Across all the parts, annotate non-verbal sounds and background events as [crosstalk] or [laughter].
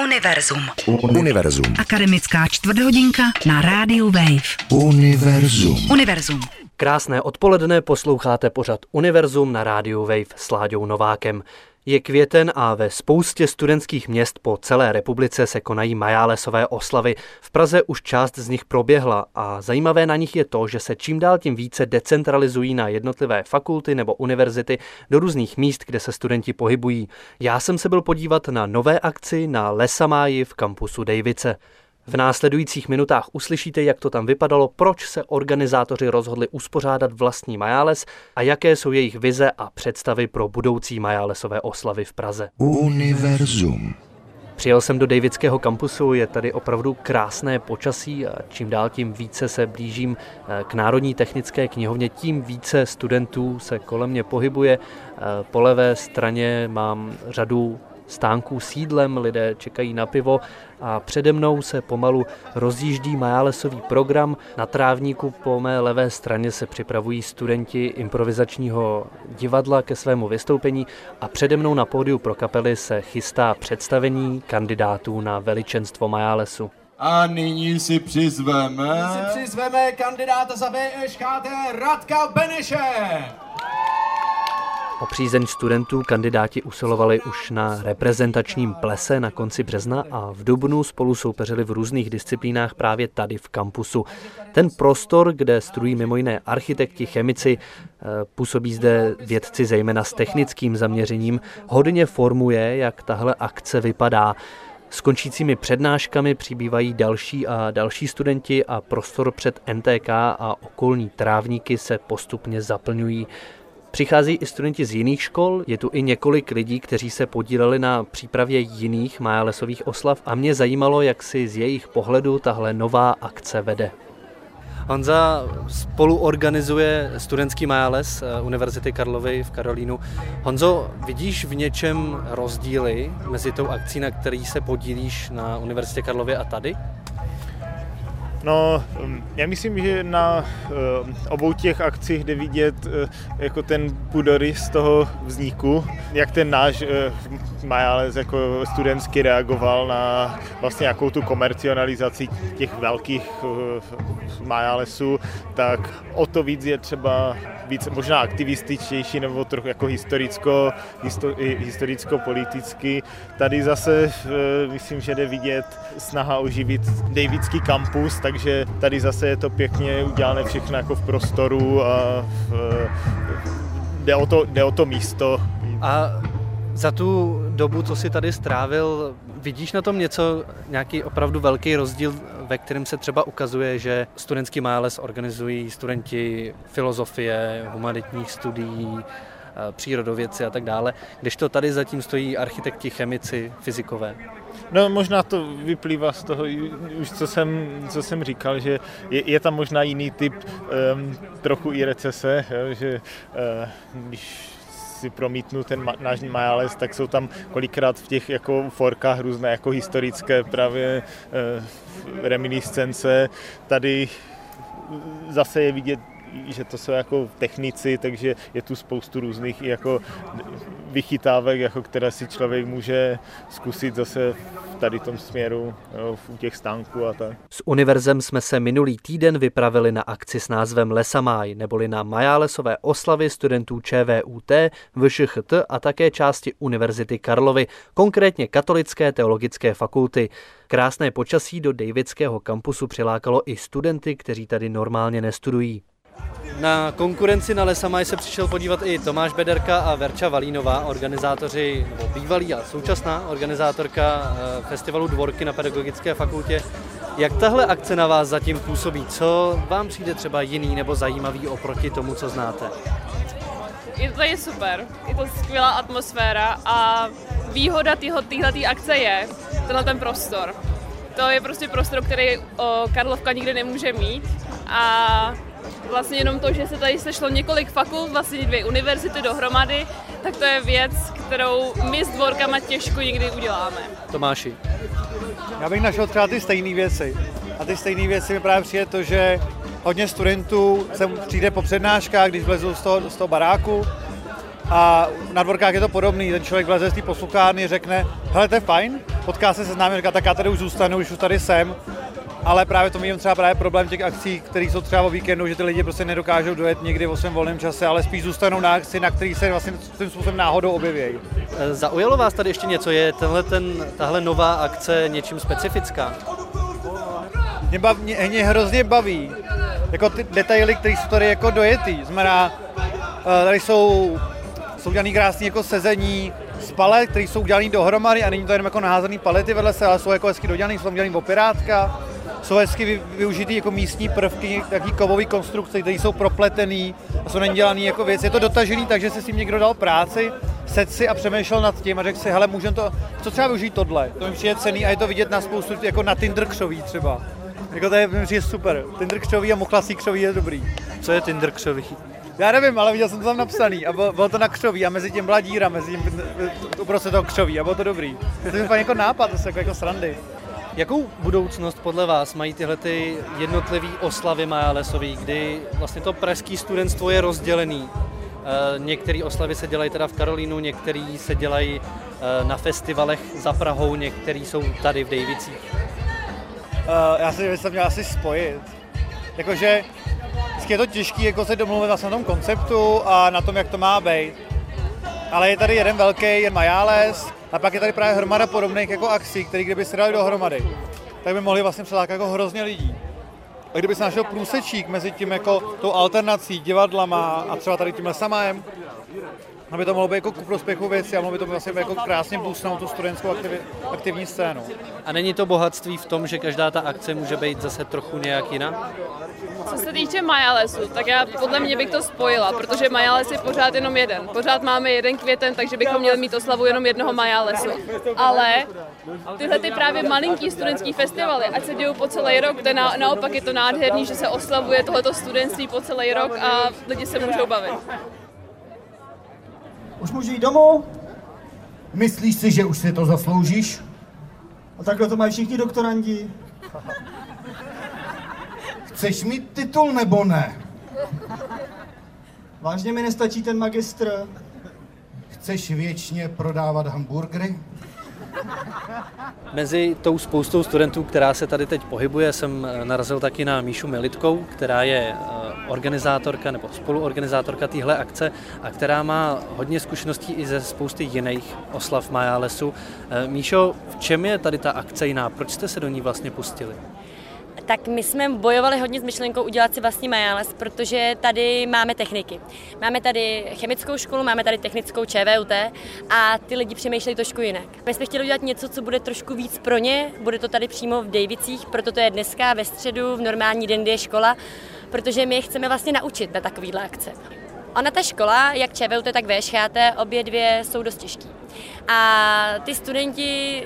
Univerzum. Univerzum. Akademická čtvrthodinka na rádiu Wave. Univerzum. Univerzum. Krásné odpoledne posloucháte pořad Univerzum na rádiu Wave s Láďou Novákem. Je květen a ve spoustě studentských měst po celé republice se konají majálesové oslavy. V Praze už část z nich proběhla a zajímavé na nich je to, že se čím dál tím více decentralizují na jednotlivé fakulty nebo univerzity do různých míst, kde se studenti pohybují. Já jsem se byl podívat na nové akci na Lesamáji v kampusu Davice. V následujících minutách uslyšíte, jak to tam vypadalo, proč se organizátoři rozhodli uspořádat vlastní Majáles a jaké jsou jejich vize a představy pro budoucí Majálesové oslavy v Praze. Univerzum. Přijel jsem do Davidského kampusu, je tady opravdu krásné počasí a čím dál tím více se blížím eh, k Národní technické knihovně, tím více studentů se kolem mě pohybuje. Eh, Po levé straně mám řadu stánků sídlem, lidé čekají na pivo a přede mnou se pomalu rozjíždí majálesový program. Na trávníku po mé levé straně se připravují studenti improvizačního divadla ke svému vystoupení a přede mnou na pódiu pro kapely se chystá představení kandidátů na veličenstvo majálesu. A nyní si přizveme... si přizveme kandidáta za VŠKT Radka Beneše. O přízeň studentů kandidáti usilovali už na reprezentačním plese na konci března a v Dubnu spolu soupeřili v různých disciplínách právě tady v kampusu. Ten prostor, kde studují mimo jiné architekti, chemici, eh, působí zde vědci zejména s technickým zaměřením, hodně formuje, jak tahle akce vypadá. S končícími přednáškami přibývají další a další studenti a prostor před NTK a okolní trávníky se postupně zaplňují. Přichází i studenti z jiných škol, je tu i několik lidí, kteří se podíleli na přípravě jiných majálesových oslav a mě zajímalo, jak si z jejich pohledu tahle nová akce vede. Honza spolu organizuje studentský majáles eh, Univerzity Karlovy v Karolínu. Honzo, vidíš v něčem rozdíly mezi tou akcí, na který se podílíš na Univerzitě Karlově a tady? No, já myslím, že na obou těch akcích jde vidět uh, jako ten půdorys toho vzniku, jak ten náš uh, Majales jako studentský reagoval na vlastně nějakou tu komercionalizaci těch velkých uh, Majalesů, tak o to víc je třeba víc možná aktivističtější nebo trochu jako historicko, histo, historicko-politicky. Tady zase uh, myslím, že jde vidět snaha oživit Davidský kampus, takže tady zase je to pěkně udělané všechno jako v prostoru a v, jde, o to, jde o to místo. A za tu dobu, co si tady strávil, vidíš na tom něco, nějaký opravdu velký rozdíl, ve kterém se třeba ukazuje, že studentský máles organizují studenti filozofie, humanitních studií, přírodověci a tak dále, kdežto tady zatím stojí architekti, chemici, fyzikové. No možná to vyplývá z toho, už co jsem, co jsem říkal, že je, je tam možná jiný typ um, trochu i recese, jo, že uh, když si promítnu ten ma, náš Majales, tak jsou tam kolikrát v těch jako forkách různé jako historické právě uh, reminiscence. Tady zase je vidět že to jsou jako technici, takže je tu spoustu různých jako vychytávek, jako které si člověk může zkusit zase v tady tom směru jo, u těch stánků a tak. S univerzem jsme se minulý týden vypravili na akci s názvem Lesamaj, neboli na Majálesové oslavy studentů ČVUT, VŠHT a také části Univerzity Karlovy, konkrétně Katolické teologické fakulty. Krásné počasí do Davidského kampusu přilákalo i studenty, kteří tady normálně nestudují. Na konkurenci na Lesamaj se přišel podívat i Tomáš Bederka a Verča Valínová, organizátoři, nebo bývalý a současná organizátorka festivalu Dvorky na Pedagogické fakultě. Jak tahle akce na vás zatím působí? Co vám přijde třeba jiný nebo zajímavý oproti tomu, co znáte? Je to tady super, je to skvělá atmosféra a výhoda téhle akce je tenhle ten prostor. To je prostě prostor, který o, Karlovka nikdy nemůže mít a vlastně jenom to, že se tady sešlo několik fakult, vlastně dvě univerzity dohromady, tak to je věc, kterou my s dvorkama těžko někdy uděláme. Tomáši. Já bych našel třeba ty stejné věci. A ty stejné věci mi právě přijde to, že hodně studentů sem přijde po přednáškách, když vlezou z toho, z toho baráku, A na dvorkách je to podobný, ten člověk vleze z té posluchárny, řekne, hele, to je fajn, potká se se s námi, říká, tak já tady už zůstanu, už tady jsem, ale právě to mým třeba právě problém těch akcí, které jsou třeba o víkendu, že ty lidi prostě nedokážou dojet někdy o svém volném čase, ale spíš zůstanou na akci, na který se vlastně tím způsobem náhodou objeví. Zaujalo vás tady ještě něco? Je tenhle, ten, tahle nová akce něčím specifická? Mě, bav, mě, mě hrozně baví jako ty detaily, které jsou tady jako dojetý. Znamená, eh, tady jsou, jsou dělaný krásný jako sezení z palet, které jsou udělané dohromady a není to jenom jako naházený palety vedle se, ale jsou jako hezky dodělaný, jsou tam dělaný opirátka, jsou hezky využitý jako místní prvky, taký kovový konstrukce, které jsou propletený a jsou nedělaný jako věc. Je to dotažený, takže se s tím někdo dal práci, set si a přemýšlel nad tím a řekl si, hele, můžeme to, co třeba využít tohle, to mi přijde cený a je to vidět na spoustu, jako na Tinder křoví třeba. Jako to je, mi přijde super. Tinder křoví a muchlasí křoví je dobrý. Co je Tinder křoví? Já nevím, ale viděl jsem to tam napsaný a bylo, bylo to na křoví a mezi tím byla díra, mezi tím uprostřed toho křoví a bylo to dobrý. Je to úplně jako nápad, to jako, jako srandy. Jakou budoucnost podle vás mají tyhle ty jednotlivé oslavy Majálesový, kdy vlastně to pražský studentstvo je rozdělený? Eh, některé oslavy se dělají teda v Karolínu, některé se dělají eh, na festivalech za Prahou, některé jsou tady v Dejvicích. Uh, já si že jsem měl asi spojit. Jakože je to těžké jako se domluvit na tom konceptu a na tom, jak to má být. Ale je tady jeden velký, je Majáles, a pak je tady právě hromada podobných jako akcí, které kdyby se dali dohromady, tak by mohli vlastně přilákat jako hrozně lidí. A kdyby se našel průsečík mezi tím jako tou alternací, divadlama a třeba tady tímhle samájem, aby to mohlo být jako ku prospěchu věci a mohlo by to vlastně jako krásně boostnout tu studentskou aktivi, aktivní scénu. A není to bohatství v tom, že každá ta akce může být zase trochu nějak jiná? Co se týče Majalesu, tak já podle mě bych to spojila, protože Majales je pořád jenom jeden. Pořád máme jeden květen, takže bychom měli mít oslavu jenom jednoho Majalesu. Ale tyhle ty právě malinký studentský festivaly, ať se dějou po celý rok, to na, naopak je to nádherný, že se oslavuje tohleto studentství po celý rok a lidi se můžou bavit. Už můžu jít domů? Myslíš si, že už si to zasloužíš? A takhle to mají všichni doktorandi. [laughs] Chceš mít titul nebo ne? Vážně mi nestačí ten magistr? Chceš věčně prodávat hamburgery? Mezi tou spoustou studentů, která se tady teď pohybuje, jsem narazil taky na Míšu Militkou, která je eh, organizátorka nebo spoluorganizátorka téhle akce a která má hodně zkušeností i ze spousty jiných oslav Majálesu. Eh, Míšo, v čem je tady ta akce jiná? Proč jste se do ní vlastně pustili? tak my jsme bojovali hodně s myšlenkou udělat si vlastní majáles, protože tady máme techniky. Máme tady chemickou školu, máme tady technickou ČVUT a ty lidi přemýšlejí trošku jinak. My jsme chtěli udělat něco, co bude trošku víc pro ně, bude to tady přímo v Davicích, proto to je dneska ve středu, v normální den, kdy je škola, protože my chceme vlastně naučit na takovýhle akce. Ona ta škola, jak ČVUT, tak VŠHT, obě dvě jsou dost těžký. A ty studenti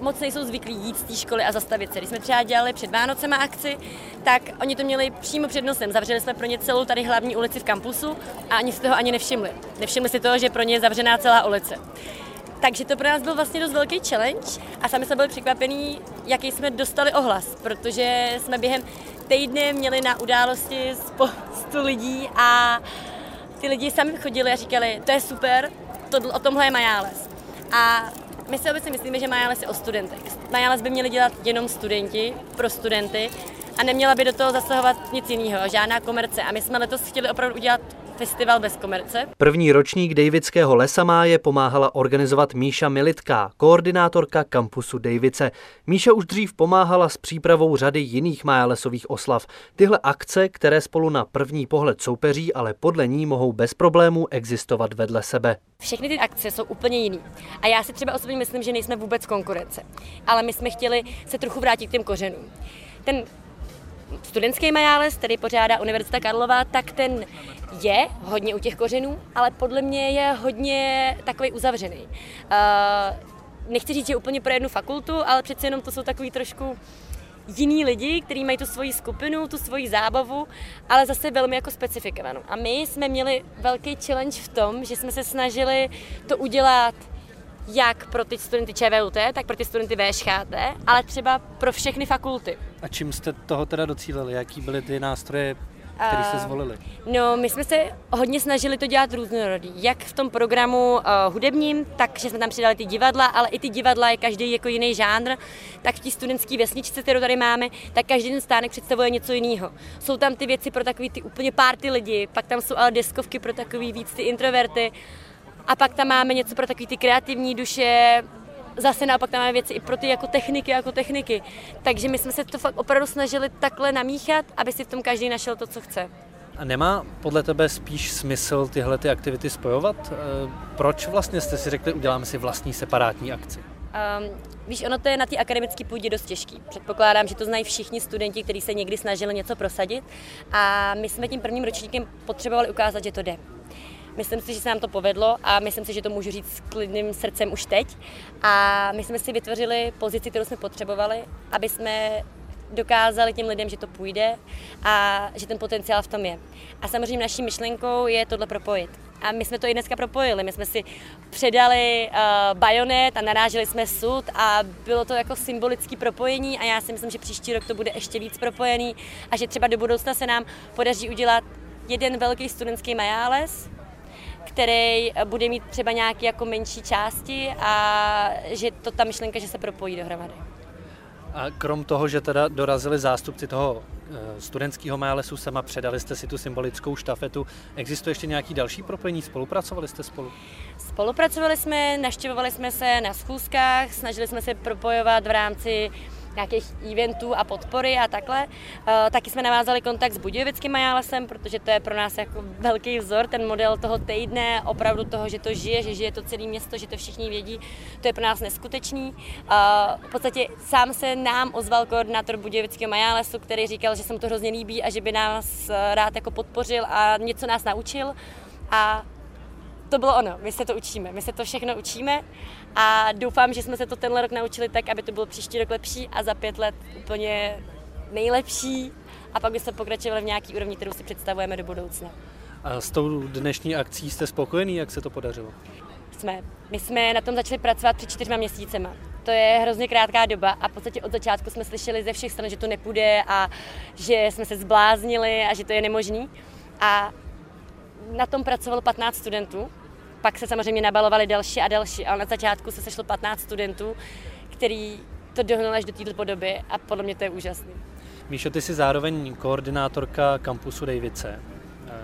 moc nejsou zvyklí jít z té školy a zastavit se. Když jsme třeba dělali před Vánocema akci, tak oni to měli přímo před nosem. Zavřeli jsme pro ně celou tady hlavní ulici v kampusu a ani si toho ani nevšimli. Nevšimli si toho, že pro ně je zavřená celá ulice. Takže to pro nás byl vlastně dost velký challenge a sami jsme byli překvapení, jaký jsme dostali ohlas, protože jsme během týdne měli na události spoustu lidí a ty lidi sami chodili a říkali, to je super, to, o tomhle je Majáles. A my si obecně myslíme, že Majáles je o studentech. Majáles by měli dělat jenom studenti, pro studenty a neměla by do toho zasahovat nic jiného, žádná komerce. A my jsme letos chtěli opravdu udělat festival bez komerce. První ročník Davidského lesamáje pomáhala organizovat Míša Militká, koordinátorka kampusu Davice. Míša už dřív pomáhala s přípravou řady jiných májalesových oslav. Tyhle akce, které spolu na první pohled soupeří, ale podle ní mohou bez problémů existovat vedle sebe. Všechny ty akce jsou úplně jiný. A já si třeba osobně myslím, že nejsme vůbec konkurence. Ale my jsme chtěli se trochu vrátit k těm kořenům. Ten studentský majáles, který pořádá Univerzita Karlova, tak ten je hodně u těch kořenů, ale podle mě je hodně takový uzavřený. Uh, nechci říct, že úplně pro jednu fakultu, ale přece jenom to jsou takový trošku jiní lidi, kteří mají tu svoji skupinu, tu svoji zábavu, ale zase velmi jako specifikovanou. A my jsme měli velký challenge v tom, že jsme se snažili to udělat jak pro ty studenty ČVUT, tak pro ty studenty VŠHT, ale třeba pro všechny fakulty. A čím jste toho teda docílili? Jaký byly ty nástroje který jste Eh, zvolili? No, my jsme se hodně snažili to dělat různorodý. Jak v tom programu uh, hudebním, tak že jsme tam přidali ty divadla, ale i ty divadla je každý jako jiný žánr. Tak v té studentské vesničce, kterou tady máme, tak každý ten stánek představuje něco jiného. Jsou tam ty věci pro takový ty úplně party lidi, pak tam jsou ale deskovky pro takový víc ty introverty. A pak tam máme něco pro takový ty kreativní duše, zase naopak tam máme věci i pro ty jako techniky, jako techniky. Takže my jsme se to fakt opravdu snažili takhle namíchat, aby si v tom každý našel to, co chce. A nemá podle tebe spíš smysl tyhle ty aktivity spojovat? Eh, Proč vlastně jste si řekli, uděláme si vlastní separátní akci? Um, víš, ono to je na té akademické půdě dost těžký. Předpokládám, že to znají všichni studenti, kteří se někdy snažili něco prosadit. A my jsme tím prvním ročníkem potřebovali ukázat, že to jde. Myslím si, že se nám to povedlo a myslím si, že to můžu říct s klidným srdcem už teď. A my jsme si vytvořili pozici, kterou jsme potřebovali, aby jsme dokázali těm lidem, že to půjde a že ten potenciál v tom je. A samozřejmě naší myšlenkou je tohle propojit. A my jsme to i dneska propojili. My jsme si předali uh, bajonet a naráželi jsme sud a bylo to jako symbolické propojení a já si myslím, že příští rok to bude ještě víc propojený a že třeba do budoucna se nám podaří udělat jeden velký studentský majáles, který bude mít třeba nějaké jako menší části a že to ta myšlenka, že se propojí dohromady. A krom toho, že teda dorazili zástupci toho eh, studentského málesu sem a předali jste si tu symbolickou štafetu, existuje ještě nějaký další propojení? Spolupracovali jste spolu? Spolupracovali jsme, naštěvovali jsme se na schůzkách, snažili jsme se propojovat v rámci nějakých eventů a podpory a takhle. E, taky jsme navázali kontakt s Budějovickým majálesem, protože to je pro nás jako velký vzor, ten model toho týdne, opravdu toho, že to žije, že žije to celé město, že to všichni vědí, to je pro nás neskutečný. E, v podstatě sám se nám ozval koordinátor Budějovického majálesu, který říkal, že se mu to hrozně líbí a že by nás rád jako podpořil a něco nás naučil. A to bylo ono, my se to učíme, my se to všechno učíme a doufám, že jsme se to tenhle rok naučili tak, aby to bylo příští rok lepší a za pět let úplně nejlepší a pak by se pokračovali v nějaký úrovni, kterou si představujeme do budoucna. A s tou dnešní akcí jste spokojený, jak se to podařilo? Jsme. My jsme na tom začali pracovat před čtyřma měsícema. To je hrozně krátká doba a v podstatě od začátku jsme slyšeli ze všech stran, že to nepůjde a že jsme se zbláznili a že to je nemožný. A na tom pracovalo 15 studentů, pak se samozřejmě nabalovali další a další, ale na začátku se sešlo 15 studentů, který to dohnali až do této podoby a podle mě to je úžasný. Míšo, ty jsi zároveň koordinátorka kampusu Dejvice,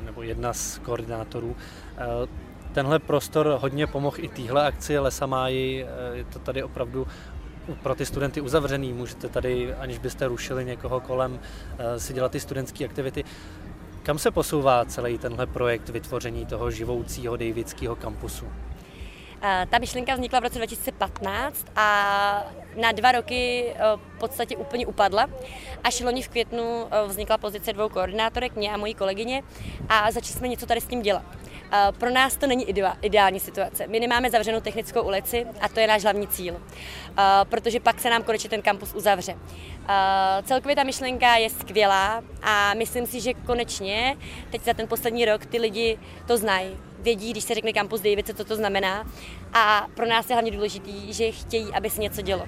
nebo jedna z koordinátorů. Tenhle prostor hodně pomohl i téhle akci Lesa Máji, je to tady opravdu pro ty studenty uzavřený, můžete tady, aniž byste rušili někoho kolem, si dělat ty studentské aktivity. Kam se posouvá celý tenhle projekt vytvoření toho živoucího Davidského kampusu? Ta myšlenka vznikla v roce 2015 a na dva roky v podstatě úplně upadla. Až loni v květnu vznikla pozice dvou koordinátorek, mě a mojí kolegyně, a začali jsme něco tady s tím dělat. Pro nás to není ideální situace. My nemáme zavřenou technickou ulici a to je náš hlavní cíl, protože pak se nám konečně ten kampus uzavře. Celkově ta myšlenka je skvělá a myslím si, že konečně teď za ten poslední rok ty lidi to znají. Vědí, když se řekne Campus Davice, co to znamená. A pro nás je hlavně důležitý, že chtějí, aby se něco dělo.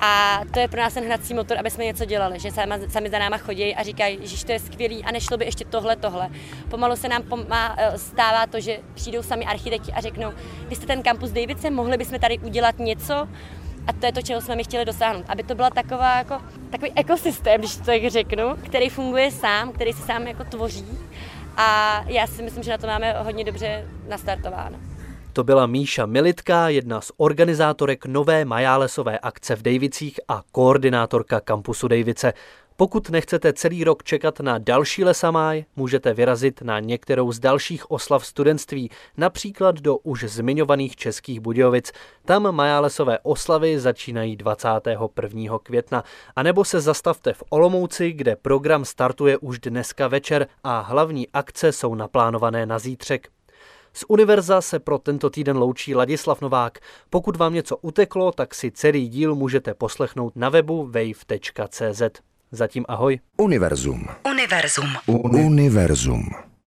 A to je pro nás ten hnací motor, aby jsme něco dělali, že sami, sami za náma chodí a říkají, že to je skvělý a nešlo by ještě tohle, tohle. Pomalu se nám pomá, stává to, že přijdou sami architekti a řeknou, vy jste ten kampus Davice, mohli bychom tady udělat něco, a to je to, čeho jsme my chtěli dosáhnout. Aby to byla taková, jako, takový ekosystém, když to tak řeknu, který funguje sám, který si sám jako tvoří. A já si myslím, že na to máme hodně dobře nastartováno. To byla Míša Militka, jedna z organizátorek nové majálesové akce v Dejvicích a koordinátorka kampusu Dejvice. Pokud nechcete celý rok čekat na další lesamáj, můžete vyrazit na některou z dalších oslav studentství, například do už zmiňovaných českých Budějovic. Tam majálesové oslavy začínají 21. května. A nebo se zastavte v Olomouci, kde program startuje už dneska večer a hlavní akce jsou naplánované na zítřek. Z Univerza se pro tento týden loučí Ladislav Novák. Pokud vám něco uteklo, tak si celý díl můžete poslechnout na webu wave.cz. Zatím ahoj. Univerzum. Univerzum. Univerzum.